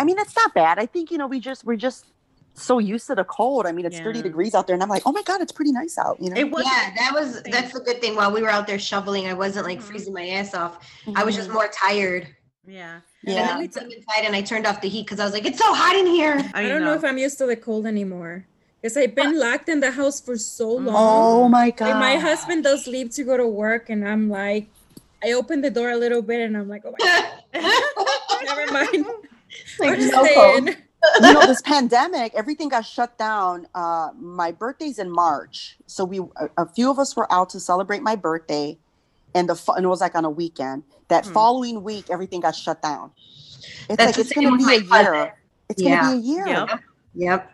I mean it's not bad. I think you know we just we're just so used to the cold. I mean it's 30 degrees out there, and I'm like, oh my god, it's pretty nice out. You know, It was. yeah, that was that's the good thing. While we were out there shoveling, I wasn't like Mhm. freezing my ass off. I was just Mhm. more tired. Yeah. Yeah. And yeah. then we came inside and I turned off the heat because I was like, it's so hot in here. I, I don't know if I'm used to the cold anymore. Because I've been locked in the house for so long. Oh my Like, god, my husband does leave to go to work, and I'm like, I open the door a little bit, and I'm like, oh my god, never mind. Like no in. you know this pandemic everything got shut down. Uh my birthday's in march. So we a, a few of us were out to celebrate my birthday and the and it was like on a weekend. That Hmm. following week everything got shut down. It's That's like it's gonna be a year. It's Yeah. gonna be a year. Yep. Yep.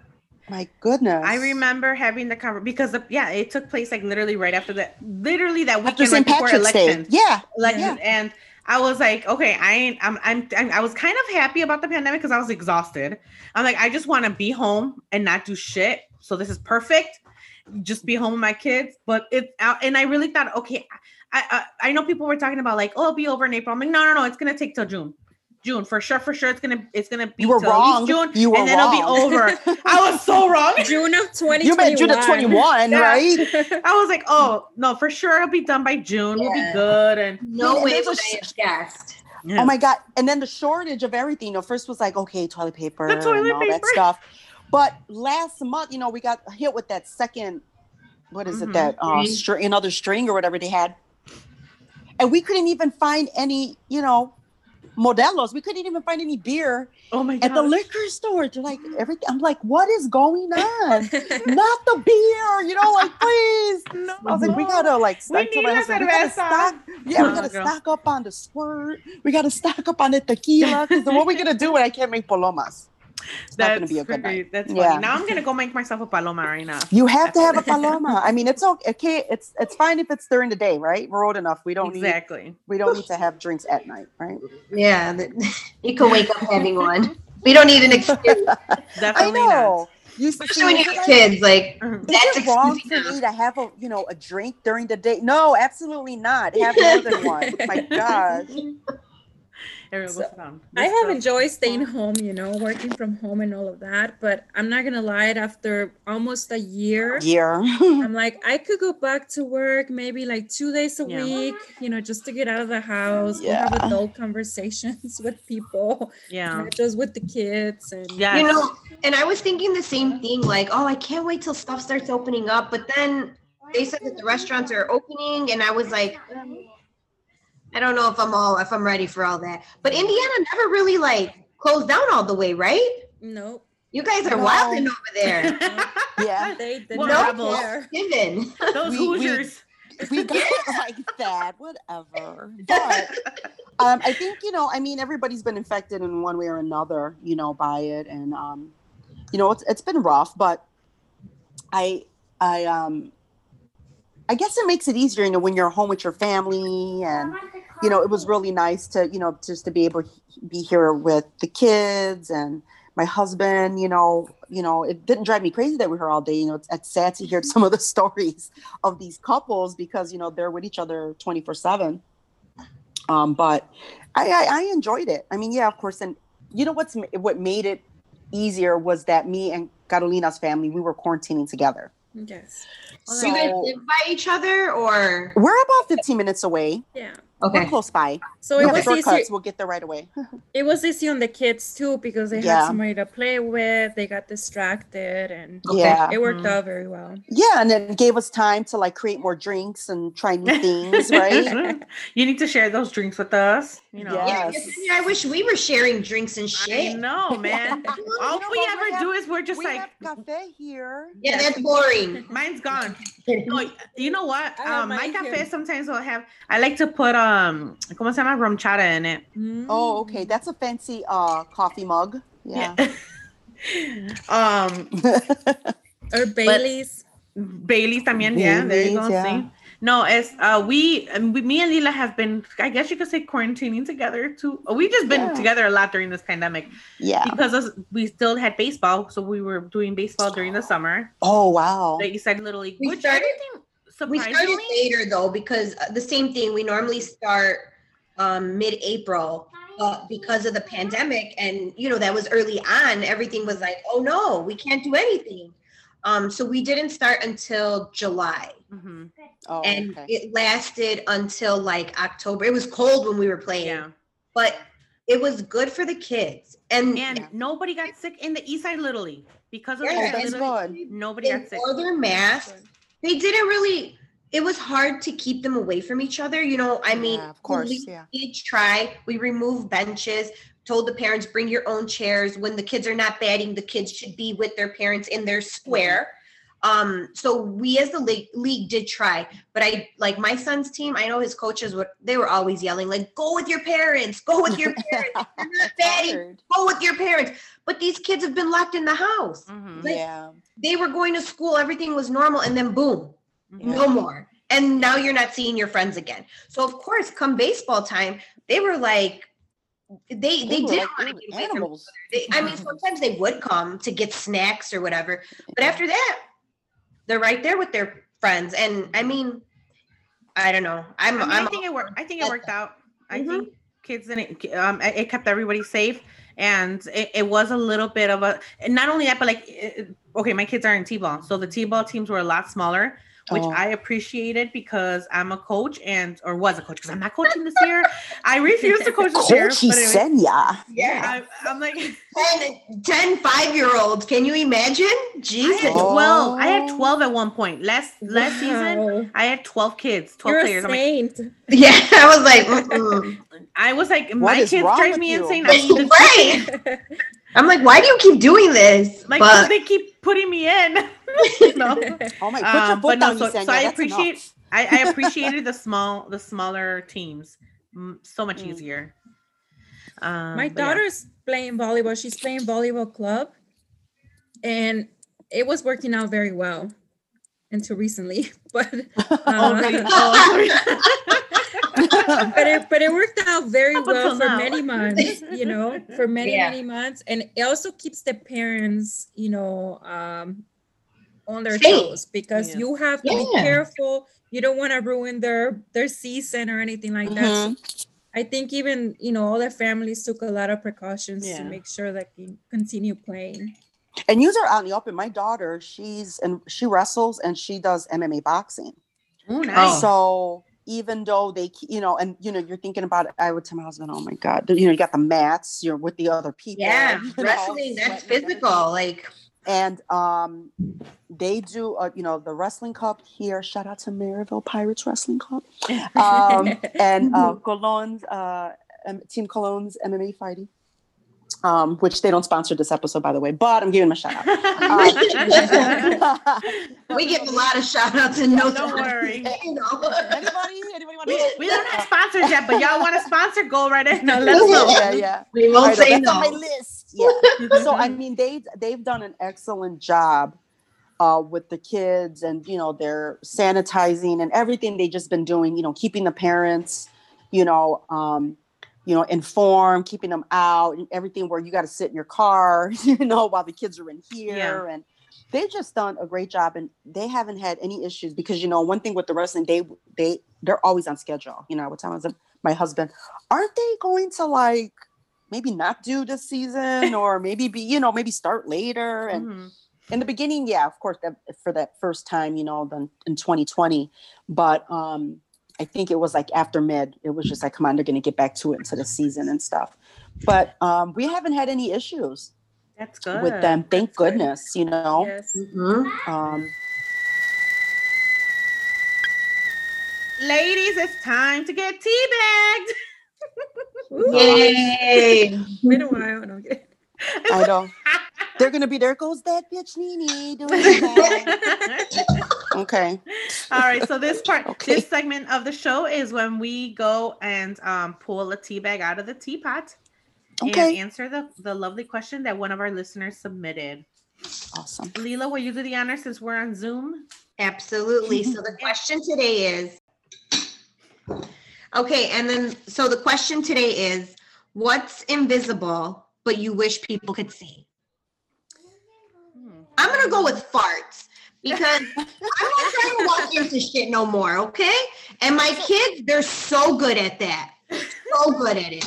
my goodness. I remember having the conversation because the, yeah, it took place like literally right after that, literally that weekend after st before patrick's day. yeah. Elections, and I was like, okay, I ain't, I'm, I'm, I was kind of happy about the pandemic because I was exhausted. I'm like, I just want to be home and not do shit. So this is perfect. Just be home with my kids. But it, and I really thought, okay, I, I, I know people were talking about like, oh, it'll be over in April. I'm like, no, no, no, it's gonna take till June. June for sure, for sure. It's gonna, it's gonna be you were till at least wrong June, you were and then wrong. it'll be over. I was so wrong. June of 2021. you meant june of 21 Yeah. right I was like, oh no, for sure it'll be done by June. We'll be good. And No And way there's a would I sh- have guessed. Oh my god! And then the shortage of everything. You know, first was like okay, toilet paper The toilet and all that stuff. But last month, you know, we got hit with that second. What is Mhm. it? That uh, String. string, another string or whatever they had, and we couldn't even find any. You know, Modelos. We couldn't even find any beer oh my at the liquor store. They're like everything. I'm like, what is going on? Not the beer. You know, like please. No. I was like, we gotta like We stock, need a husband, we gotta stock. Yeah, we Oh, gotta girl. stock up on the squirt. We gotta stock up on the tequila. Because what are we gonna do when I can't make palomas? It's not That's gonna be a good pretty- night. That's funny. Yeah. Now I'm gonna go make myself a paloma right now. You have to have a paloma. I mean, it's okay. okay. It's it's fine if it's during the day, right? We're old enough. We don't need Exactly. we don't need to have drinks at night, right? Yeah, you can wake up having one. We don't need an excuse, I Definitely know. You especially when you have kids. Like not. Is That's it wrong for me to have a you know a drink during the day? No, absolutely not. Have more than one. My gosh. Everyone So, goes. I have enjoyed staying home, you know, working from home and all of that. But I'm not gonna lie, after almost a year, Yeah. I'm like, I could go back to work maybe like two days a Yeah. week, you know, just to get out of the house, go have adult conversations with people, Yeah. not just with the kids. And Yeah. you know, and I was thinking the same thing. Like, oh, I can't wait till stuff starts opening up. But then they said that the restaurants are opening, and I was like, I don't know if I'm all if I'm ready for all that. But Indiana never really like closed down all the way, right? nope. You guys are No. wilding over there. Yeah. They did Well, not rebels. care. Given. Those We- we- Hoosiers. we got it like that, whatever. But um, I think you know, I mean, everybody's been infected in one way or another, you know, by it, and um, you know, it's it's been rough. But I, I, um, I guess it makes it easier, you know, when you're home with your family, and you know, it was really nice to, you know, just to be able to be here with the kids and my husband. You know, you know, it didn't drive me crazy that we were all day. You know, it's, it's sad to hear some of the stories of these couples because you know they're with each other 24 7 um but I, I i enjoyed it i mean yeah of course and you know what's what made it easier was that me and carolina's family we were quarantining together Yes. So you guys so live by each other or we're about 15 minutes away Yeah. Okay? we're close by So we it have was shortcuts easy. we'll get there right away It was easy on the kids too because they Yeah. had somebody to play with. They got distracted, and yeah it worked Mhm. out very well. yeah and it gave us time to like create more drinks and try new things right you need to share those drinks with us. You know. Yeah. Yeah, Yes. I wish we were sharing drinks and I shit. know, man. You All know we what, ever have- do is we're just we like, have cafe here Yeah, that's boring. mine's gone. No, you know what? Um, my mine cafe here. sometimes will have. I like to put um, ¿cómo se llama? RumChata in it. oh okay that's a fancy uh coffee mug yeah um, or Bailey's. Bailey's también, yeah. There you go. Yeah. See? No, it's uh we, um, we me and Lila have been I guess you could say quarantining together too. We've just been Yeah. together a lot during this pandemic Yeah. because us- we still had baseball, so we were doing baseball during the summer. Oh wow. The East Side Little League, We which started- everything We started later though because uh, the same thing. We normally start um, mid-April, but because of the pandemic and you know that was early on, everything was like, oh no, we can't do anything. Um, so we didn't start until July, Mhm. Oh, and okay. it lasted until like October. It was cold when we were playing, yeah. but it was good for the kids. And, And nobody got sick in the East Side Little League because of Yeah, the that's Little good. Nobody they got sick. wore their masks. They didn't really. It was hard to keep them away from each other. You know, I mean, Yeah, of course, we yeah. did try. We removed benches. Told the parents bring your own chairs. When the kids are not batting, the kids should be with their parents in their square. Um, so we as the league, league did try, but I like my son's team. I know his coaches were they were always yelling like, "Go with your parents, go with your parents. You're not batting, Tired. go with your parents." But these kids have been locked in the house. Mhm. Like, Yeah. They were going to school, everything was normal, and then boom, no more. And now you're not seeing your friends again. So of course, come baseball time, they were like, they they, were didn't like want to little get away from animals. they, I mean, sometimes they would come to get snacks or whatever, but after that, they're right there with their friends. And I mean, I don't know. I'm, I, mean, I'm I think it worked. I think it worked out. I Mhm. think kids didn't. Um, it it kept everybody safe, and it, it was a little bit of a. And not only that, but like, it- okay, my kids are in t-ball, so the t-ball teams were a lot smaller, which Oh. I appreciated because I'm a coach and or was a coach because I'm not coaching this year. I refuse to coach this year. Coach, he but said, yeah. yeah. I, I'm like, 10, 10 five year olds. Can you imagine? I Jesus. had Oh. 12. I had 12 at one point. Last last season, I had 12 kids, 12 You're players. a I'm like, saint. Yeah. I was like, mm-mm. I was like, What my kids drive me you? insane. I need to right. I'm like, why do you keep doing this? like but they keep putting me in. you know? Oh my, put your Um, foot but no, so, so I appreciate. I, I appreciated the small the smaller teams so much Mm. easier. Um, My but yeah. daughter's playing volleyball. She's playing volleyball club, and it was working out very well until recently. But Oh, uh, really? Oh, sorry. but it but it worked out very Up well for now. many months. You know, for many Yeah. many months, and it also keeps the parents, you know, um, on their Safe. toes because Yeah. you have to be careful. You don't want to ruin their their season or anything like that. So Mhm. I think even you know all their families took a lot of precautions Yeah. to make sure that they continue playing. And yous are out in the open. My daughter, she's and she wrestles and she does MMA boxing. Ooh, nice. So even though they, you know, and you know, you're thinking about it, I would tell my husband, "Oh my God, you know, you got the mats, you're with the other people." yeah, you know, wrestling, that's physical. Like, And um, they do, uh, you know, the wrestling cup here. Shout out to Merrillville Pirates Wrestling Club, um, and uh, Cologne's uh, um, Team Cologne's MMA fighting. Um, which they don't sponsor this episode, by the way, but I'm giving them a shout out. Um, we give a lot of shout outs and no Don't worry. Anybody? Anybody want we, to? we don't have sponsors yet, but y'all want to sponsor? Go right ahead. No, let's go. Yeah, yeah. We won't know, say that's on my list. Yeah. so I mean, they they've done an excellent job uh, with the kids, and you know, they're sanitizing and everything. They just been doing, you know, keeping the parents, you know, um, you know, informed, keeping them out, and everything. Where you got to sit in your car, you know, while the kids are in here, Yeah. and they've just done a great job, and they haven't had any issues because you know, one thing with the wrestling, they they they're always on schedule. You know, what time tell my- my husband, aren't they going to like maybe not do this season or maybe be you know maybe start later and Mhm. in the beginning yeah of course that for that first time you know then in 2020 but um i think it was like after mid it was just like come on they're going to get back to it into the season and stuff but um we haven't had any issues That's good. with them thank That's good. goodness you know Yes. Mhm. um Ladies, it's time to get teabagged. Yay. Been a while. No, I'm kidding. i know they're going to be there goes that bitch Nene doing that. okay All right, so this part, Okay. this segment of the show is when we go and um, pull a tea bag out of the teapot and answer the, the lovely question that one of our listeners submitted. Awesome. Lila, will you do the honor since we're on Zoom? Absolutely. So the question today is okay, and then so the question today is what's invisible but you wish people could see? I'm gonna go with farts because I'm not trying to walk into shit no more, okay? And my kids, they're so good at that. So good at it.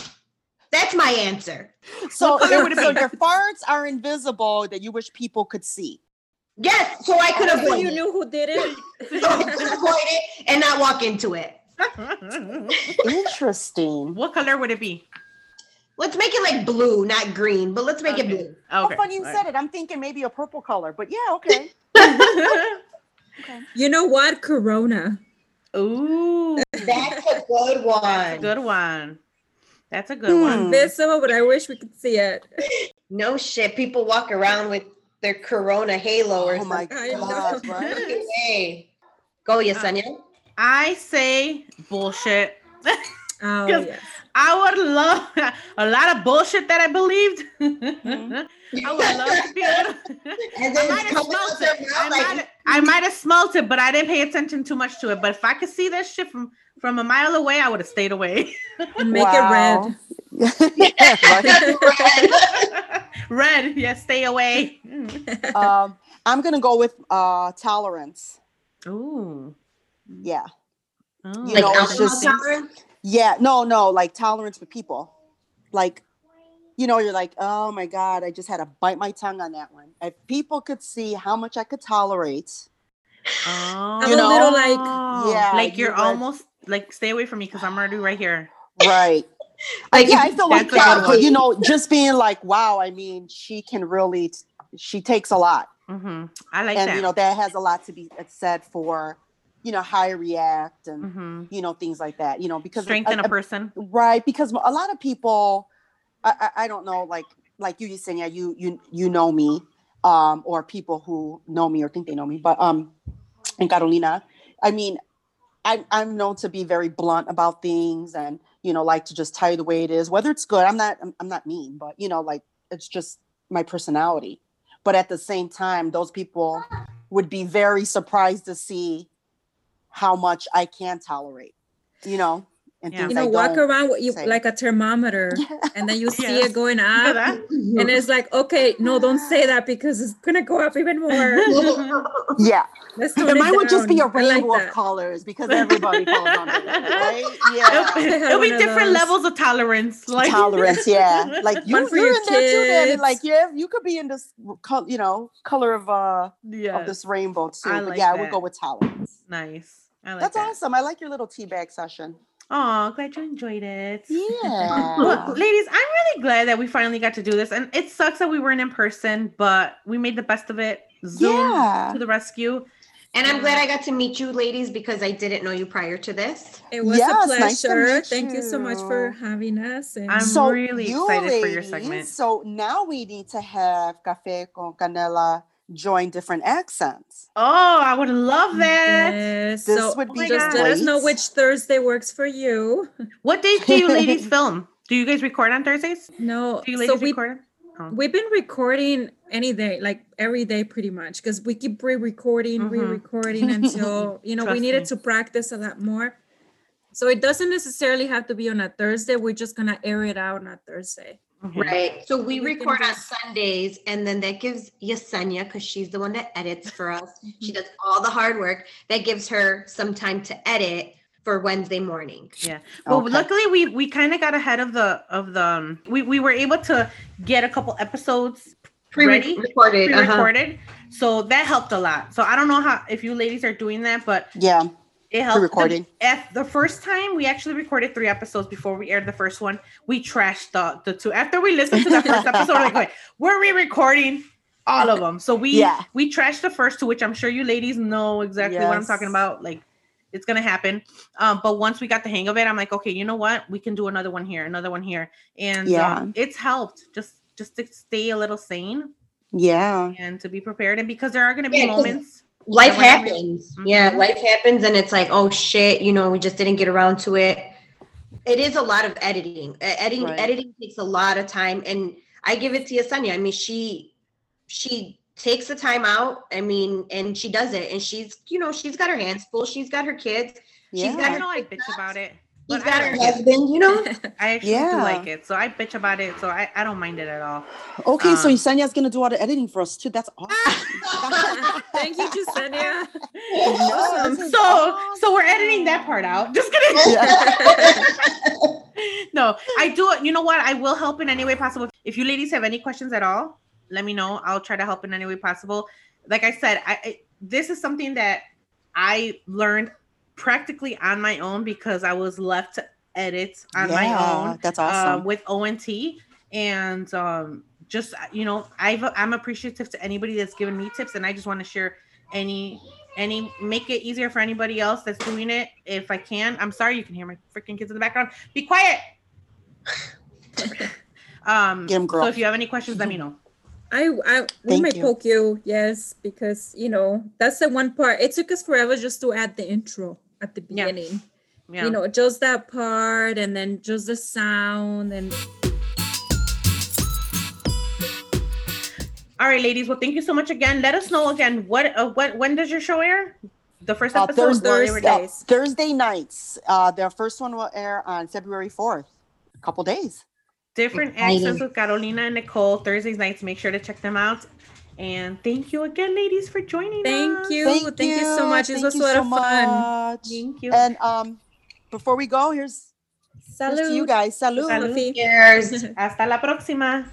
That's my answer. So, color your- would it so be? your farts are invisible that you wish people could see. Yes, so I could So you it. knew who did it? So I could avoid it and not walk into it. Interesting. what color would it be? Let's make it like blue, not green, but let's make it Okay. blue. How Okay. funny you said it. I'm thinking maybe a purple color, but yeah, okay. it. You know what? Corona. Ooh, That's a good one. good one. That's a good Hmm. one. Invisible, but I wish we could see it. No shit. People walk around with their Corona halo or something. Oh my something. I god, right? Go, Yesenia. I say bullshit. Oh Yes. yes. I would love a lot of bullshit that I believed. Mm-hmm. I would love to be able to. And I might have coming smelt it. mouth I like, might, I might have smelt it, but I didn't pay attention too much to it. But if I could see that shit from from a mile away, I would have stayed away. And make Wow. yeah, right. Red, yeah, stay away. Um, I'm gonna go with uh tolerance. Ooh. Yeah. Oh. You like know, it's just- tolerance? Yeah, no, no, like tolerance with people. Like, you know, you're like, oh my God, I just had to bite my tongue on that one. If people could see how much I could tolerate, Oh. I'm You a know? little like Yeah, like you you're would- almost like stay away from me because I'm already right here. right? Like, yeah, I feel like that. But you know, just being like, wow, I mean, she can really, she takes a lot. hmm I like and, that. you know, that has a lot to be said for, you know, how I react and, hmm you know, things like that, you know, because strengthen a- a a- person. right because a lot of people I, I, I don't know like like you Yesenia, you you you know me um or people who know me or think they know me but um and Carolina I mean I, I'm known to be very blunt about things and you know like to just tell you the way it is whether it's good I'm not I'm, I'm not mean but you know like it's just my personality but at the same time those people would be very surprised to see how much I can tolerate you know and Yeah. you know, I walk around with you say. like a thermometer, and then you see Yes. it going up, that? and it's like, okay, no, don't say that because it's gonna go up even more. Yeah, Let's and it mine would just be a down. I like rainbow of that. colors because everybody falls under it, right? Yeah, It'll, it'll be different levels of tolerance. Like tolerance. Yeah, like you, for you're your in there too, Danny. kids. Like yeah, you could be in this, col- you know, color of uh yeah, of this rainbow too. I but like yeah, I would go with tolerance. nice. I like That's that. awesome. I like your little tea bag session. Oh, glad you enjoyed it. Yeah. Well, ladies, I'm really glad that we finally got to do this. And it sucks that we weren't in person, but we made the best of it. Zoom Yeah. to the rescue. and I'm glad I got to meet you ladies because I didn't know you prior to this. It was Yes, a nice to pleasure. meet Thank you so much for having us. And I'm so really excited for your segment. So now we need to have Cafe con Canela join different accents. Oh, I would love that. yes, This so would be just let us know which Thursday works for you. What days do you ladies film? Do you guys record on Thursdays? No, Do you so ladies we record? Oh. we've been recording any day, like every day, pretty much, because we keep re-recording, Mhm. re-recording until you know we needed me. to practice a lot more. So it doesn't necessarily have to be on a Thursday. We're just gonna air it out on a Thursday. Right. So we We record on Sundays and then that gives Yesenia, because she's the one that edits for us. She does all the hard work. That gives her some time to edit for Wednesday morning. Yeah. Well, Okay. luckily we we kind of got ahead of the of the um, we we were able to get a couple episodes ready Pre-recorded. uh-huh. pre-recorded, so that helped a lot. So I don't know how if you ladies are doing that, but Yeah. It helped. Pre-recording. The, at the first time we actually recorded three episodes before we aired the first one. We trashed the the two after we listened to the first episode. We're like, wait, we're re-recording all of them. So we Yeah. we trashed the first two, which I'm sure you ladies know exactly what I'm talking about. Like it's gonna happen. Um, but once we got the hang of it, I'm like, okay, you know what? We can do another one here, another one here, and Yeah. um, it's helped just just to stay a little sane Yeah. and to be prepared. And because there are gonna be Yeah, 'cause moments. Life Yeah, whenever- happens. Yeah, Mhm. life happens and it's like, oh shit, you know, we just didn't get around to it. It is a lot of editing. Uh, editing Right. editing takes a lot of time and I give it to Yesenia. I mean, she she takes the time out. I mean, and she does it, and she's you know she's got her hands full. She's got her kids. Yeah. She's got I her. know I bitch about it. But got I her husband. You know. I actually do like it, so I bitch about it. So I, I don't mind it at all. Okay, so Um, Yesenia's gonna do all the editing for us too. That's awesome. Thank you, Yesenia. Awesome. This is So so we're editing that part out. Just kidding. no, I do it. You know what? I will help in any way possible. If you ladies have any questions at all, let me know. I'll try to help in any way possible. Like I said, I, I this is something that I learned practically on my own because I was left to edit on my Yeah, own. That's uh, awesome. with ONT and um, just you know I've, i'm appreciative to anybody that's given me tips and i just want to share any any make it easier for anybody else that's doing it if i can i'm sorry you can hear my freaking kids in the background be quiet um Get 'em, girl. so if you have any questions let me know I, I we Thank might you. poke you, yes, because you know that's the one part. It took us forever just to add the intro at the beginning. yeah You know, just that part, and then just the sound, and all right ladies well thank you so much again let us know again what uh, what when does your show air the first Uh, episode Thursday, Well, they uh, Thursdays. Thursday nights. Uh, their first one will air on February fourth. A couple days. different Exciting. accents with Carolina and Nicole Thursdays nights. Make sure to check them out. And thank you again, ladies, for joining us. thank us. you, thank, you. so much. It Thank was a you lot so of fun. much. Thank you. And um, before we go, here's, here's to you guys. Salud. Salud. Cheers. Hasta la próxima.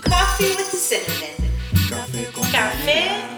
Coffee with cinnamon. Café con canela.